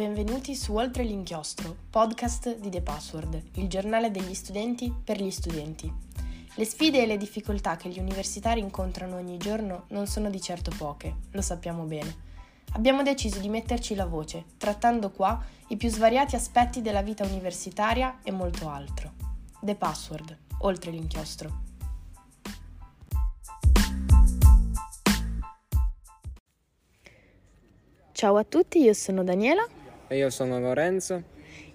Benvenuti su Oltre l'inchiostro, podcast di The Password, il giornale degli studenti per gli studenti. Le sfide e le difficoltà che gli universitari incontrano ogni giorno non sono di certo poche, lo sappiamo bene. Abbiamo deciso di metterci la voce, trattando qua i più svariati aspetti della vita universitaria e molto altro. The Password, Oltre l'inchiostro. Ciao a tutti, io sono Daniela. E io sono Lorenzo.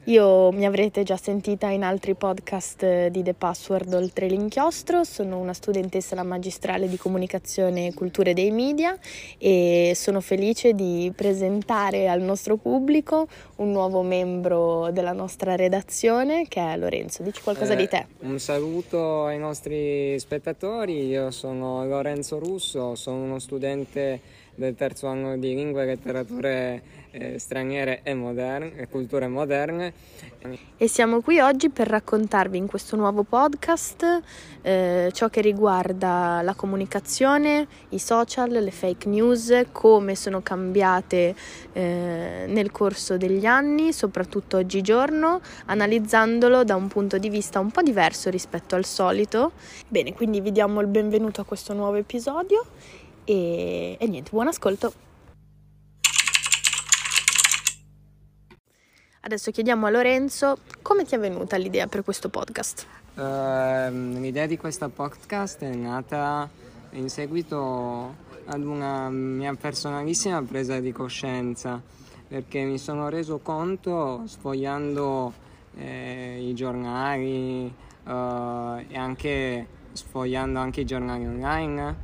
Io mi avrete già sentita in altri podcast di The Password oltre l'inchiostro, sono una studentessa alla magistrale di comunicazione e culture dei media e sono felice di presentare al nostro pubblico un nuovo membro della nostra redazione che è Lorenzo. Dici qualcosa Eh, di te? Un saluto ai nostri spettatori, io sono Lorenzo Russo, sono uno studente del terzo anno di lingue e letterature eh, straniere e moderne, culture moderne. E siamo qui oggi per raccontarvi in questo nuovo podcast eh, ciò che riguarda la comunicazione, i social, le fake news, come sono cambiate eh, nel corso degli anni, soprattutto oggigiorno, analizzandolo da un punto di vista un po' diverso rispetto al solito. Bene, quindi vi diamo il benvenuto a questo nuovo episodio e, e niente, buon ascolto. Adesso chiediamo a Lorenzo come ti è venuta l'idea per questo podcast. Ehm, l'idea di questo podcast è nata in seguito ad una mia personalissima presa di coscienza, perché mi sono reso conto sfogliando eh, i giornali eh, e anche sfogliando anche i giornali online,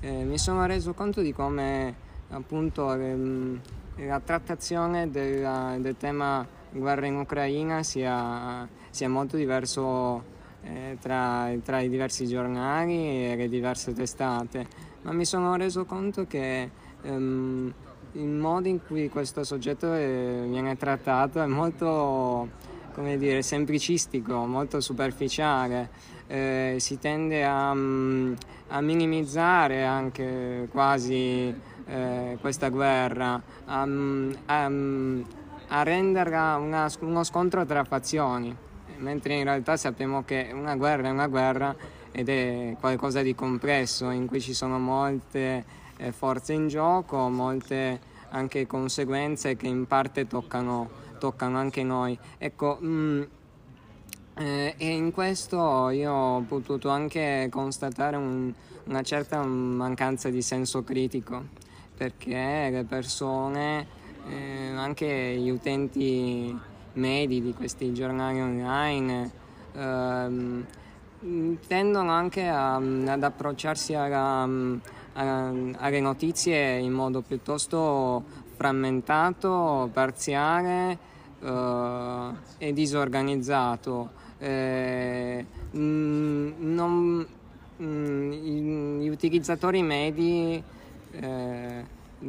eh, mi sono reso conto di come appunto ehm, la trattazione della- del tema guerra in Ucraina sia, sia molto diverso eh, tra, tra i diversi giornali e le diverse testate, ma mi sono reso conto che ehm, il modo in cui questo soggetto eh, viene trattato è molto, come dire, semplicistico, molto superficiale. Eh, si tende a, mm, a minimizzare anche quasi eh, questa guerra, a, mm, a, mm, a renderla una- uno scontro tra fazioni, mentre in realtà sappiamo che una guerra è una guerra ed è qualcosa di complesso in cui ci sono molte eh, forze in gioco, molte anche conseguenze che in parte toccano, toccano anche noi. Ecco, mm, eh, e in questo io ho potuto anche constatare un- una certa mancanza di senso critico, perché le persone, eh, anche gli utenti medi di questi giornali online, ehm, tendono anche a- ad approcciarsi alla- a- alle notizie in modo piuttosto frammentato, parziale eh, e disorganizzato. Eh, mm, non- mm, i- gli utilizzatori medi eh,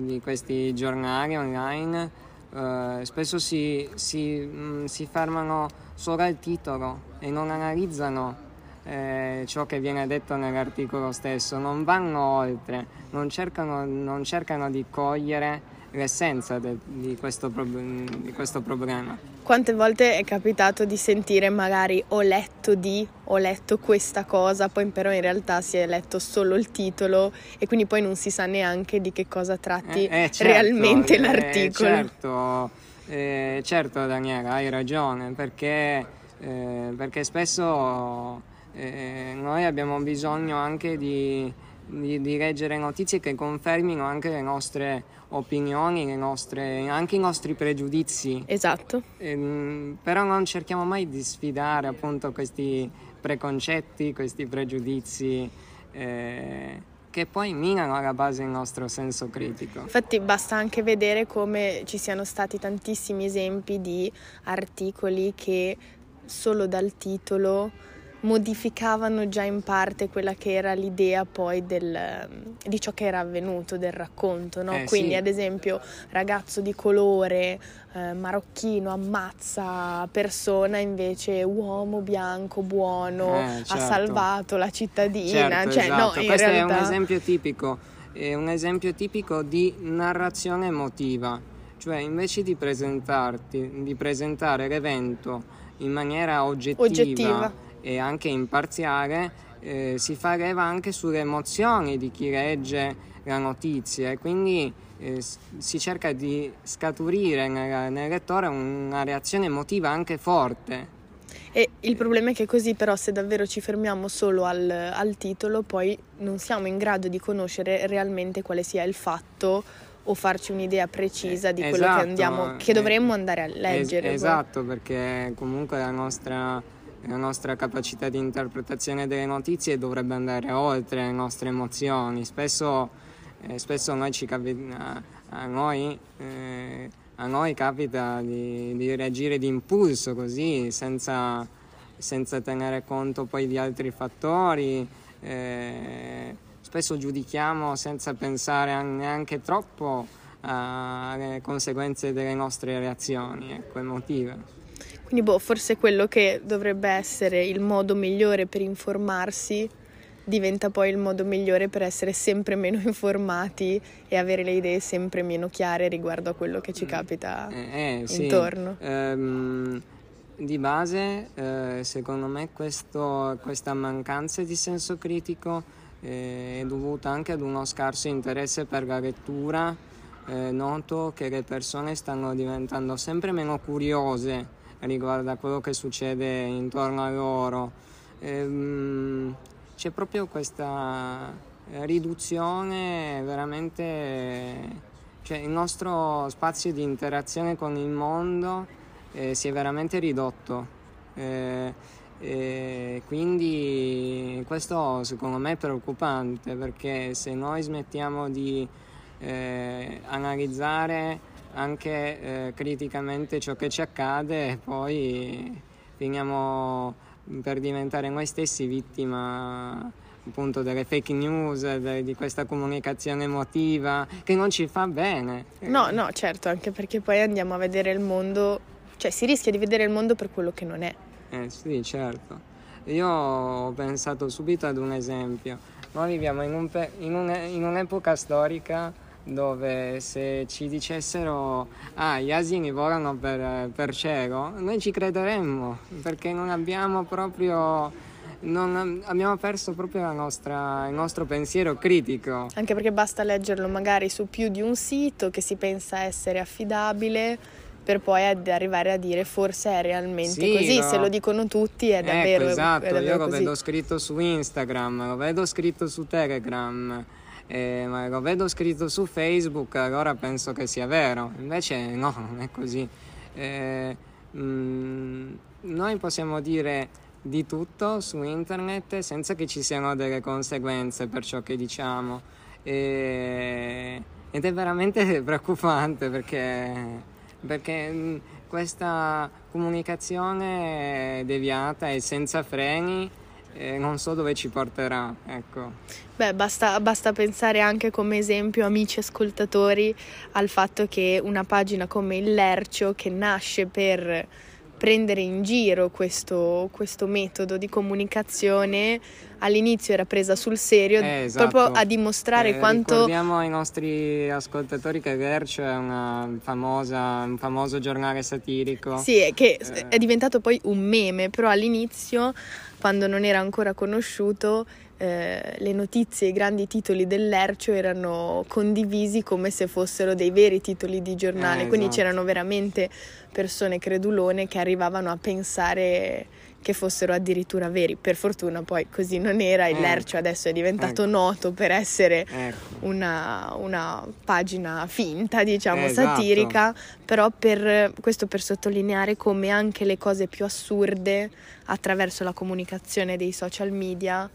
di questi giornali online eh, spesso si, si, mm, si fermano solo al titolo e non analizzano eh, ciò che viene detto nell'articolo stesso, non vanno oltre, non cercano, non cercano di cogliere l'essenza de- di, questo prob- di questo problema. Quante volte è capitato di sentire magari ho letto di, ho letto questa cosa, poi però in realtà si è letto solo il titolo e quindi poi non si sa neanche di che cosa tratti Eh, eh, certo, realmente eh, l'articolo. certo, eh, certo Daniela, hai ragione, perché, eh, perché spesso eh, noi abbiamo bisogno anche di, di- di leggere notizie che confermino anche le nostre opinioni, le nostre- anche i nostri pregiudizi. Esatto. Ehm, però non cerchiamo mai di sfidare appunto questi preconcetti, questi pregiudizi eh, che poi minano alla base il nostro senso critico. Infatti basta anche vedere come ci siano stati tantissimi esempi di articoli che solo dal titolo modificavano già in parte quella che era l'idea poi del, di ciò che era avvenuto, del racconto, no? Eh, Quindi sì. ad esempio ragazzo di colore, eh, marocchino, ammazza persona, invece uomo bianco, buono, Eh, ha certo. salvato la cittadina, Certo, cioè esatto. no, Questo realtà... è un esempio tipico, è un esempio tipico di narrazione emotiva. cioè invece di presentarti, di presentare l'evento in maniera oggettiva, oggettiva. E anche imparziale, eh, si fa leva anche sulle emozioni di chi legge la notizia e quindi eh, si cerca di scaturire nel, nel lettore una reazione emotiva anche forte. E il problema è che così però se davvero ci fermiamo solo al, al, titolo poi non siamo in grado di conoscere realmente quale sia il fatto o farci un'idea precisa di quello esatto, che, andiamo, che dovremmo andare a leggere. Es- esatto, perché comunque la nostra, la nostra, capacità di interpretazione delle notizie dovrebbe andare oltre le nostre emozioni. Spesso, eh, spesso noi ci capita, a, noi, eh, a noi capita di, di reagire d'impulso così, senza, senza, tenere conto poi di altri fattori. Eh, spesso giudichiamo senza pensare neanche troppo alle conseguenze delle nostre reazioni ecco, emotive. Quindi boh, forse quello che dovrebbe essere il modo migliore per informarsi diventa poi il modo migliore per essere sempre meno informati e avere le idee sempre meno chiare riguardo a quello che ci mm. capita eh, eh, intorno. Sì. Ehm, di base, eh, secondo me, questo, questa mancanza di senso critico eh, è dovuta anche ad uno scarso interesse per la lettura. Eh, noto che le persone stanno diventando sempre meno curiose riguardo a quello che succede intorno a loro. Ehm, c'è proprio questa riduzione veramente, cioè il nostro spazio di interazione con il mondo eh, si è veramente ridotto. Eh, e quindi questo secondo me è preoccupante perché se noi smettiamo di eh, analizzare anche eh, criticamente ciò che ci accade, poi finiamo per diventare noi stessi vittima appunto delle fake news, de, di questa comunicazione emotiva che non ci fa bene. No, no, certo, anche perché poi andiamo a vedere il mondo, cioè si rischia di vedere il mondo per quello che non è. Eh sì, certo. Io ho pensato subito ad un esempio. Noi viviamo in, un pe- in, un- in un'epoca storica dove se ci dicessero ah gli asini volano per, per cielo, noi ci crederemmo perché non abbiamo proprio non, abbiamo perso proprio nostra, il nostro pensiero critico. Anche perché basta leggerlo magari su più di un sito che si pensa essere affidabile per poi arrivare a dire forse è realmente sì, così, no. se lo dicono tutti è davvero, ecco, esatto, è davvero io lo così. vedo scritto su Instagram, lo vedo scritto su Telegram eh, ma lo vedo scritto su Facebook, allora penso che sia vero. Invece no, non è così. Eh, mh, mm, noi possiamo dire di tutto su internet senza che ci siano delle conseguenze per ciò che diciamo. E, ed è veramente preoccupante perché, perché mm, questa comunicazione deviata e senza freni e non so dove ci porterà. Ecco. Beh, basta, basta, pensare anche come esempio, amici ascoltatori, al fatto che una pagina come il Lercio, che nasce per prendere in giro questo, questo metodo di comunicazione, all'inizio era presa sul serio eh, esatto. proprio a dimostrare eh, quanto... Ricordiamo ai nostri ascoltatori che Lercio è famosa, un famoso giornale satirico. Sì, che eh. è diventato poi un meme, però all'inizio quando non era ancora conosciuto, eh, le notizie, i grandi titoli dell'Ercio erano condivisi come se fossero dei veri titoli di giornale, eh, quindi esatto. c'erano veramente persone credulone che arrivavano a pensare che fossero addirittura veri. Per fortuna poi così non era, il mm. Lercio adesso è diventato ecco. noto per essere ecco. una, una, pagina finta, diciamo, eh, satirica, esatto. però per, questo per sottolineare come anche le cose più assurde attraverso la comunicazione dei social media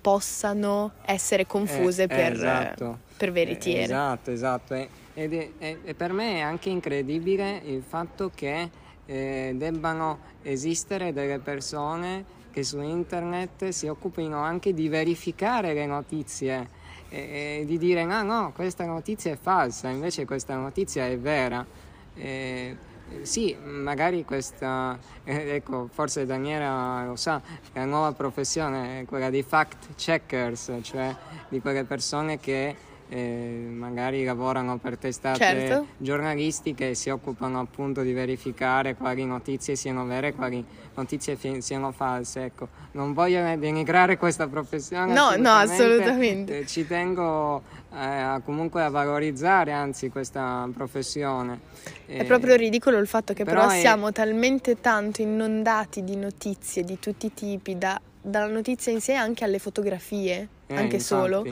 possano essere confuse eh, per, esatto. per veritiere. esatto, esatto. E, ed è, è, e per me è anche incredibile il fatto che eh, debbano esistere delle persone che su internet si occupino anche di verificare le notizie e, e di dire no, no, questa notizia è falsa, invece questa notizia è vera. Eh, sì, magari questa, eh, ecco, forse Daniela lo sa, la nuova professione è quella dei fact checkers, cioè di quelle persone che eh, magari lavorano per testate Certo. giornalistiche e si occupano appunto di verificare quali notizie siano vere e quali notizie fi- siano false. Ecco, non voglio denigrare questa professione. No, no, assolutamente. Eh, ci tengo eh, a- comunque a valorizzare anzi questa professione. È Eh, proprio ridicolo il fatto che però, però è- siamo talmente tanto inondati di notizie di tutti i tipi, da- dalla notizia in sé anche alle fotografie, eh, anche infatti. solo,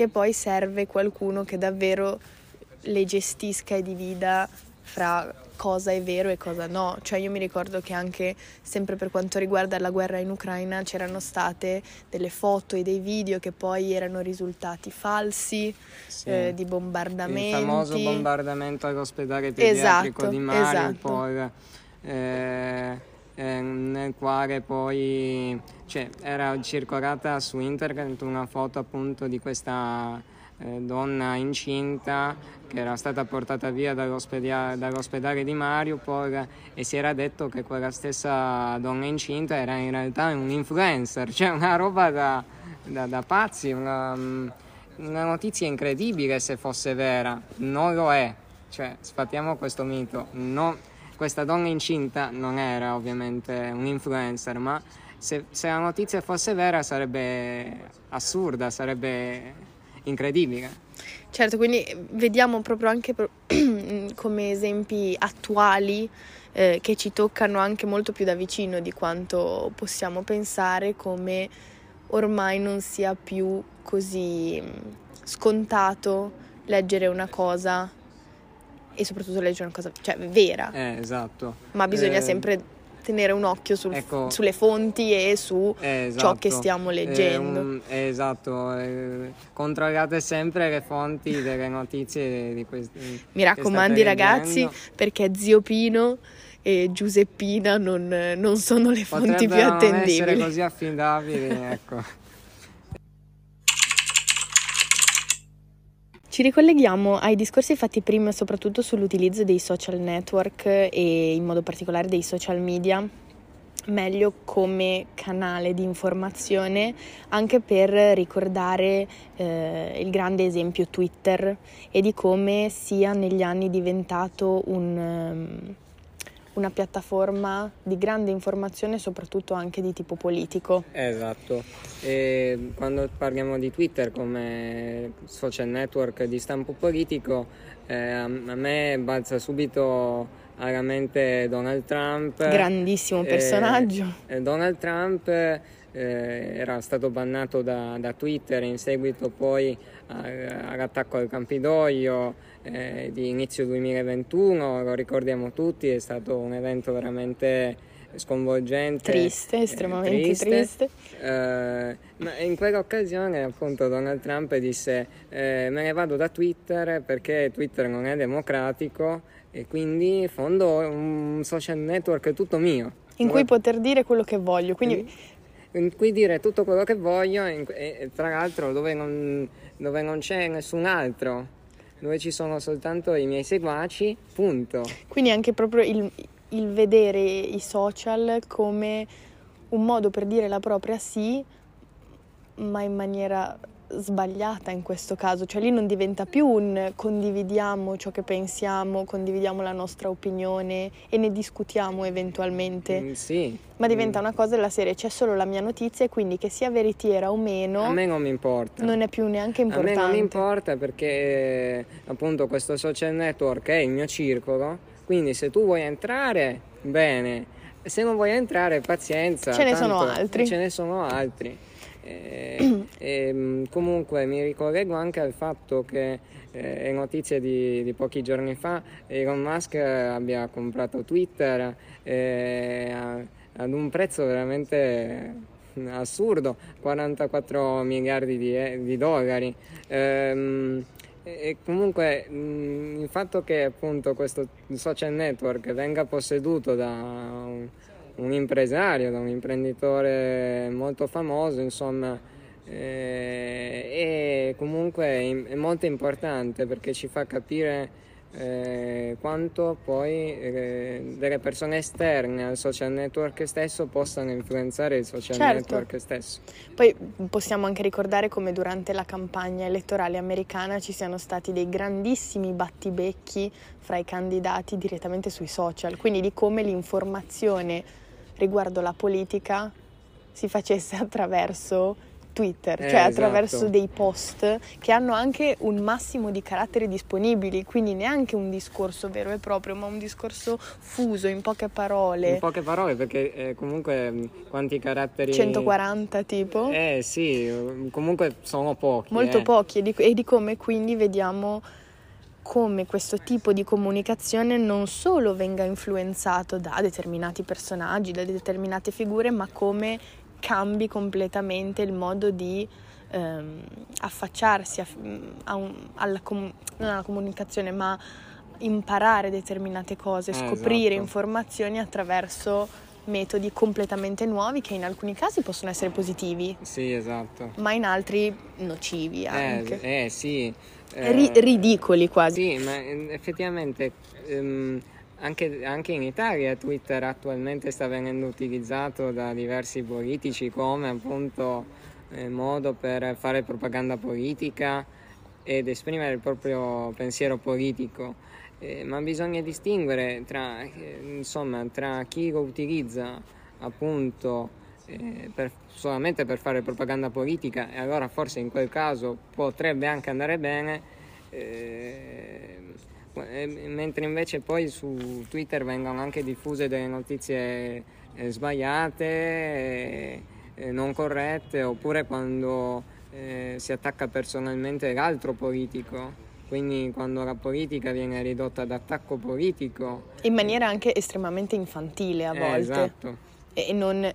che poi serve qualcuno che davvero le gestisca e divida fra cosa è vero e cosa no. Cioè io mi ricordo che anche sempre per quanto riguarda la guerra in Ucraina c'erano state delle foto e dei video che poi erano risultati falsi Sì. eh, di Il bombardamenti. famoso bombardamento all'ospedale pediatrico Esatto, di Mariupol, eh, eh, nel quale poi cioè, era circolata su internet una foto appunto di questa eh, donna incinta che era stata portata via dall'ospedale, dall'ospedale di Mariupol e si era detto che quella stessa donna incinta era in realtà un influencer, cioè una roba da, da- da pazzi, una, una notizia incredibile se fosse vera, non lo è, cioè sfattiamo questo mito, No- questa donna incinta non era ovviamente un influencer, ma se, se la notizia fosse vera sarebbe assurda, sarebbe incredibile. Certo, quindi vediamo proprio anche come esempi attuali eh, che ci toccano anche molto più da vicino di quanto possiamo pensare, come ormai non sia più così mh, scontato leggere una cosa e soprattutto leggere una cosa, cioè vera, Eh, esatto. ma bisogna Eh, sempre tenere un occhio sul- ecco. sulle fonti e su Eh, ciò che esatto. stiamo Eh, leggendo. un- eh, esatto, eh, controllate sempre le fonti delle notizie di questi. Mi raccomandi ragazzi, perché Zio Pino e Giuseppina non, non sono le fonti più Potrebbero non essere attendibili. così affidabili, ecco. Ci ricolleghiamo ai discorsi fatti prima soprattutto sull'utilizzo dei social network e in modo particolare dei social media, meglio come canale di informazione, anche per ricordare eh, il grande esempio Twitter e di come sia negli anni diventato un, ehm, una piattaforma di grande informazione, soprattutto anche di tipo politico. Esatto, e quando parliamo di Twitter come social network di stampo politico, eh, a me balza subito alla mente Donald Trump. Grandissimo personaggio. eh, Donald Trump eh, era stato bannato da, da Twitter in seguito poi all'attacco al Campidoglio eh, di inizio 2021, lo ricordiamo tutti, è stato un evento veramente sconvolgente. Triste, eh, estremamente triste. eh, ma in quell'occasione appunto Donald Trump disse eh, me ne vado da Twitter perché Twitter non è democratico e quindi fondo un social network tutto mio. in cui poter dire quello che voglio. Quindi cui dire tutto quello che voglio e, e tra l'altro dove non, dove non c'è nessun altro, dove ci sono soltanto i miei seguaci, punto. Quindi anche proprio il, il vedere i social come un modo per dire la propria sì, ma in maniera sbagliata in questo caso, cioè lì non diventa più un condividiamo ciò che pensiamo, condividiamo la nostra opinione e ne discutiamo eventualmente, Mm, sì. ma diventa Mm, una cosa della serie c'è solo la mia notizia e quindi che sia veritiera o meno A me non mi importa. non è più neanche A me importante. non importa perché appunto questo social network è il mio circolo, quindi se tu vuoi entrare, bene, se non vuoi entrare, pazienza. Ce ne sono altri. Ce ne sono altri. Eh, e, comunque mi ricollego anche al fatto che eh, è notizia di, di pochi giorni fa Elon Musk abbia comprato Twitter eh, ad un prezzo veramente assurdo 44 miliardi di, di dollari. Ehm, e comunque mh, il fatto che appunto questo social network venga posseduto da un, un impresario, da un imprenditore molto famoso, insomma, eh, è comunque è molto importante perché ci fa capire eh, quanto poi eh, delle persone esterne al social network stesso possano influenzare il social Certo. network stesso. Poi possiamo anche ricordare come durante la campagna elettorale americana ci siano stati dei grandissimi battibecchi fra i candidati direttamente sui social, quindi di come l'informazione riguardo la politica si facesse attraverso Twitter, Eh, cioè attraverso esatto. dei post che hanno anche un massimo di caratteri disponibili, quindi neanche un discorso vero e proprio, ma un discorso fuso in poche parole, In poche parole, perché eh, comunque mh, quanti caratteri... 140 tipo. Eh sì, eh, comunque sono pochi. molto eh. pochi e di, e di come quindi vediamo come questo tipo di comunicazione non solo venga influenzato da determinati personaggi, da determinate figure, ma come cambi completamente il modo di ehm, affacciarsi a- a un- alla, com- alla comunicazione, ma imparare determinate cose, Eh, scoprire esatto. informazioni attraverso metodi completamente nuovi che in alcuni casi possono essere positivi, Sì, esatto. ma in altri nocivi anche. Eh, eh, sì. Eh, Ri- ridicoli quasi. Sì, ma eh, effettivamente ehm, anche, anche in Italia Twitter attualmente sta venendo utilizzato da diversi politici come appunto eh, modo per fare propaganda politica ed esprimere il proprio pensiero politico. Eh, ma bisogna distinguere tra, eh, insomma, tra chi lo utilizza appunto eh, per- solamente per fare propaganda politica e allora forse in quel caso potrebbe anche andare bene eh, mentre invece poi su Twitter vengono anche diffuse delle notizie eh, sbagliate, eh, eh, non corrette, oppure quando si attacca personalmente l'altro politico. Quindi quando la politica viene ridotta ad attacco politico. In maniera anche estremamente infantile a eh, volte esatto. e non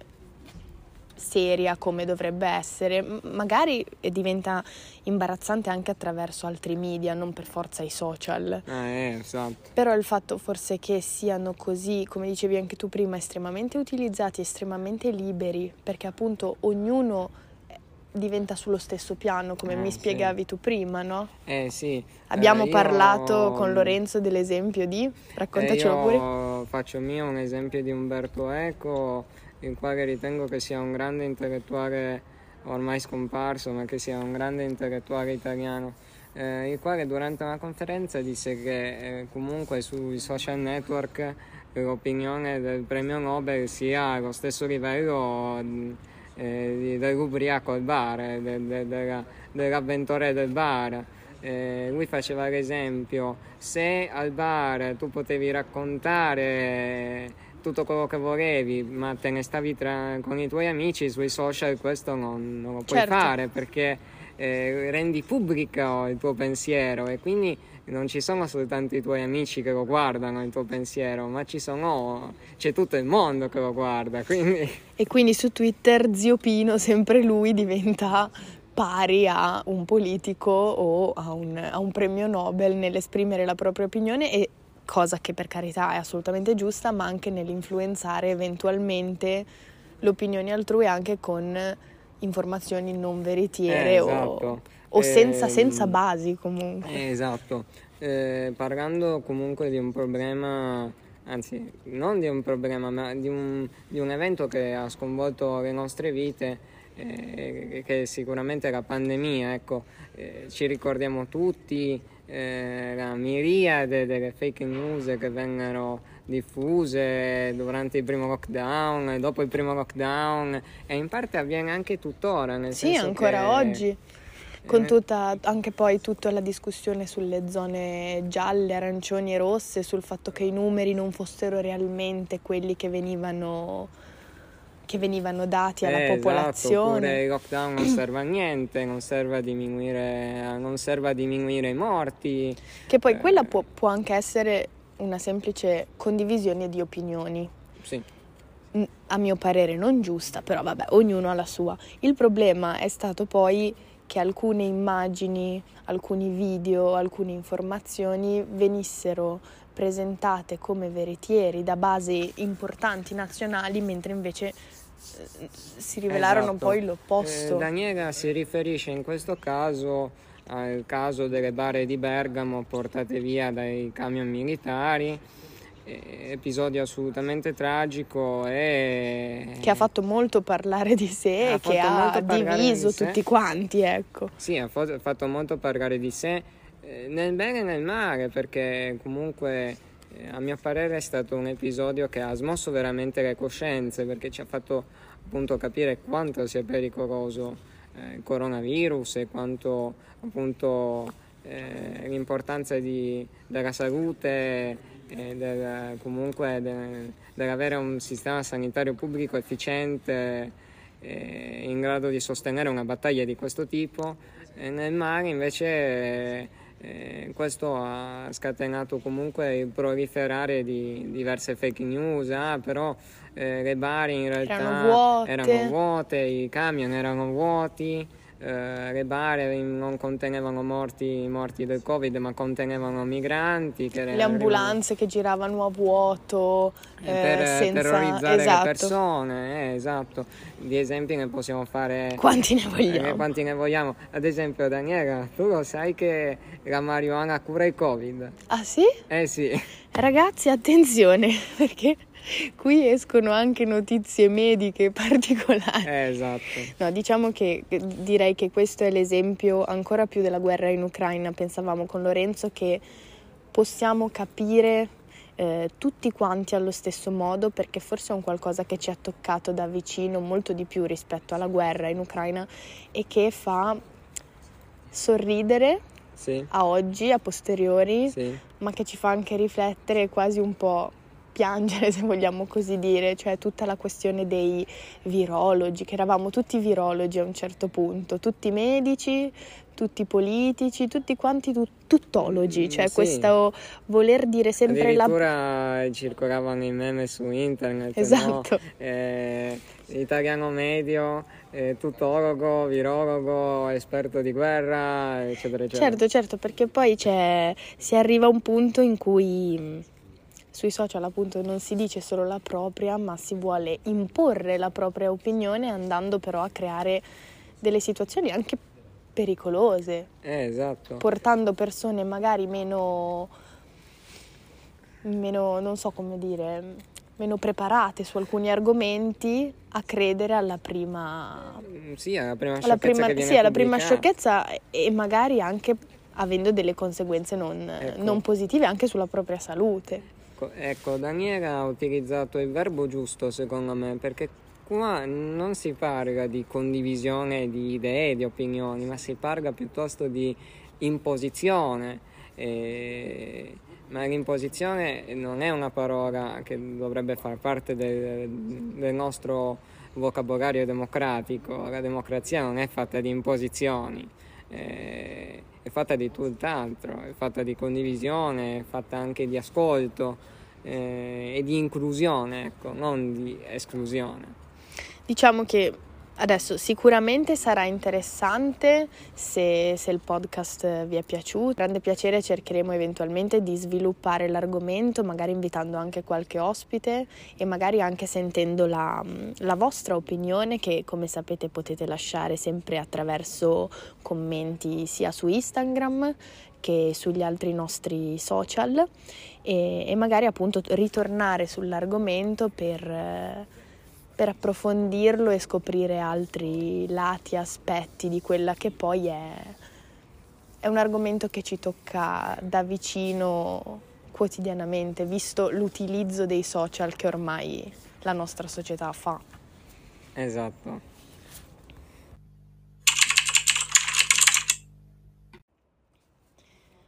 seria come dovrebbe essere. Magari diventa imbarazzante anche attraverso altri media, non per forza i social. Ah, eh, esatto. Però il fatto forse che siano così, come dicevi anche tu prima, estremamente utilizzati, estremamente liberi, perché appunto ognuno eh, diventa sullo stesso piano, come Ah, mi sì. spiegavi tu prima, no? Eh sì. Abbiamo Eh, io- parlato con Lorenzo dell'esempio di... Raccontacelo Eh, pure. io faccio mio un esempio di Umberto Eco, il quale ritengo che sia un grande intellettuale ormai scomparso, ma che sia un grande intellettuale italiano, eh, il quale durante una conferenza disse che eh, comunque sui social network l'opinione del premio Nobel sia allo stesso livello mh, eh, dell'ubriaco al bar, eh, del- del- della- dell'avventore del bar. Eh, lui faceva l'esempio, se al bar tu potevi raccontare tutto quello che volevi, ma te ne stavi tra- con i tuoi amici sui social, questo non, non lo puoi Certo. fare perché eh, rendi pubblico il tuo pensiero e quindi non ci sono soltanto i tuoi amici che lo guardano il tuo pensiero, ma ci sono, c'è tutto il mondo che lo guarda, quindi E quindi su Twitter Zio Pino, sempre lui, diventa pari a un politico o a un, a un premio Nobel nell'esprimere la propria opinione e cosa che per carità è assolutamente giusta, ma anche nell'influenzare eventualmente le opinioni altrui anche con informazioni non veritiere Eh, o- esatto. o, senza, Ehm, senza basi comunque. Eh, esatto, Eh, parlando comunque di un problema, anzi non di un problema, ma di un, di un evento che ha sconvolto le nostre vite, eh, che è sicuramente la pandemia, ecco, Eh, ci ricordiamo tutti eh, la miriade delle fake news che vennero diffuse durante il primo lockdown, e dopo il primo lockdown e in parte avviene anche tuttora, nel Sì, ancora che- oggi. Con eh, tutta, anche poi tutta la discussione sulle zone gialle, arancioni e rosse, sul fatto che i numeri non fossero realmente quelli che venivano, che venivano dati alla Eh, esatto, popolazione. oppure il lockdown non serve a niente, non serve a diminuire, non serve a diminuire i morti. Che poi eh, quella può, può anche essere una semplice condivisione di opinioni. Sì, A mio parere non giusta, però vabbè, ognuno ha la sua. Il problema è stato poi che alcune immagini, alcuni video, alcune informazioni venissero presentate come veritieri da basi importanti nazionali, mentre invece eh, si rivelarono esatto. poi l'opposto. Eh, Daniela si riferisce in questo caso al caso delle bare di Bergamo portate via dai camion militari episodio assolutamente tragico e che ha fatto molto parlare di sé e che ha diviso di tutti quanti ecco sì ha fatto molto parlare di sé eh, nel bene e nel male perché comunque eh, a mio parere è stato un episodio che ha smosso veramente le coscienze perché ci ha fatto appunto capire quanto sia pericoloso eh, il coronavirus e quanto appunto eh, l'importanza di, della salute e del, comunque del, dell'avere un sistema sanitario pubblico efficiente eh, in grado di sostenere una battaglia di questo tipo. Nel mare invece eh, questo ha scatenato comunque il proliferare di diverse fake news, ah, però eh, le bari in realtà erano vuote. erano vuote, i camion erano vuoti eh, le bare non contenevano morti, morti, del covid ma contenevano migranti le ambulanze arrivano... che giravano a vuoto eh, per senza... terrorizzare esatto. le persone eh, esatto. Di esempi ne possiamo fare quanti ne vogliamo? eh, quanti ne vogliamo? Ad esempio Daniela tu lo sai che la marijuana cura il covid? Ah sì? eh sì. Ragazzi attenzione perché qui escono anche notizie mediche particolari. Eh, esatto. No, diciamo che direi che questo è l'esempio ancora più della guerra in Ucraina. Pensavamo con Lorenzo che possiamo capire eh, tutti quanti allo stesso modo perché forse è un qualcosa che ci ha toccato da vicino molto di più rispetto alla guerra in Ucraina e che fa sorridere sì. a oggi, a posteriori, sì. ma che ci fa anche riflettere quasi un po' piangere, se vogliamo così dire, cioè tutta la questione dei virologi, che eravamo tutti virologi a un certo punto, tutti medici, tutti politici, tutti quanti tu- tuttologi, mm, cioè sì. questo voler dire sempre Addirittura la... circolavano i meme su internet, esatto. no? eh, italiano medio, eh, tutologo, virologo, esperto di guerra, eccetera, eccetera. Certo, certo, perché poi si arriva a un punto in cui sui social appunto non si dice solo la propria, ma si vuole imporre la propria opinione andando però a creare delle situazioni anche pericolose. Eh, esatto. Portando persone magari meno, meno, non so come dire, meno preparate su alcuni argomenti a credere alla prima... Mm, sì, alla prima alla sciocchezza prima, Sì, alla prima sciocchezza e magari anche avendo delle conseguenze non, ecco. non positive anche sulla propria salute. Ecco, ecco, Daniela ha utilizzato il verbo giusto secondo me perché qua non si parla di condivisione di idee, di opinioni, ma si parla piuttosto di imposizione. E... Ma l'imposizione non è una parola che dovrebbe far parte del, del nostro vocabolario democratico. La democrazia non è fatta di imposizioni. Eh, è fatta di tutt'altro, è fatta di condivisione, è fatta anche di ascolto eh, e di inclusione, ecco, non di esclusione. Diciamo che Adesso sicuramente sarà interessante se, se, il podcast vi è piaciuto. Grande piacere cercheremo eventualmente di sviluppare l'argomento, magari invitando anche qualche ospite e magari anche sentendo la, la vostra opinione che come sapete potete lasciare sempre attraverso commenti sia su Instagram che sugli altri nostri social e, e magari appunto ritornare sull'argomento per per approfondirlo e scoprire altri lati, aspetti di quella che poi è, è un argomento che ci tocca da vicino quotidianamente, visto l'utilizzo dei social che ormai la nostra società fa. Esatto.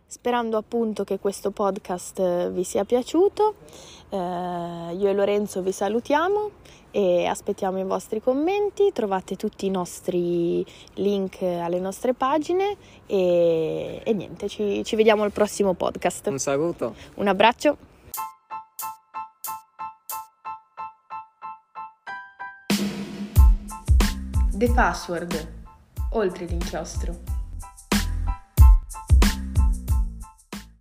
Sperando appunto che questo podcast vi sia piaciuto, eh, io e Lorenzo vi salutiamo e aspettiamo i vostri commenti, trovate tutti i nostri link alle nostre pagine e, e niente, ci, ci vediamo al prossimo podcast. Un saluto. Un abbraccio. The Password, oltre l'inchiostro.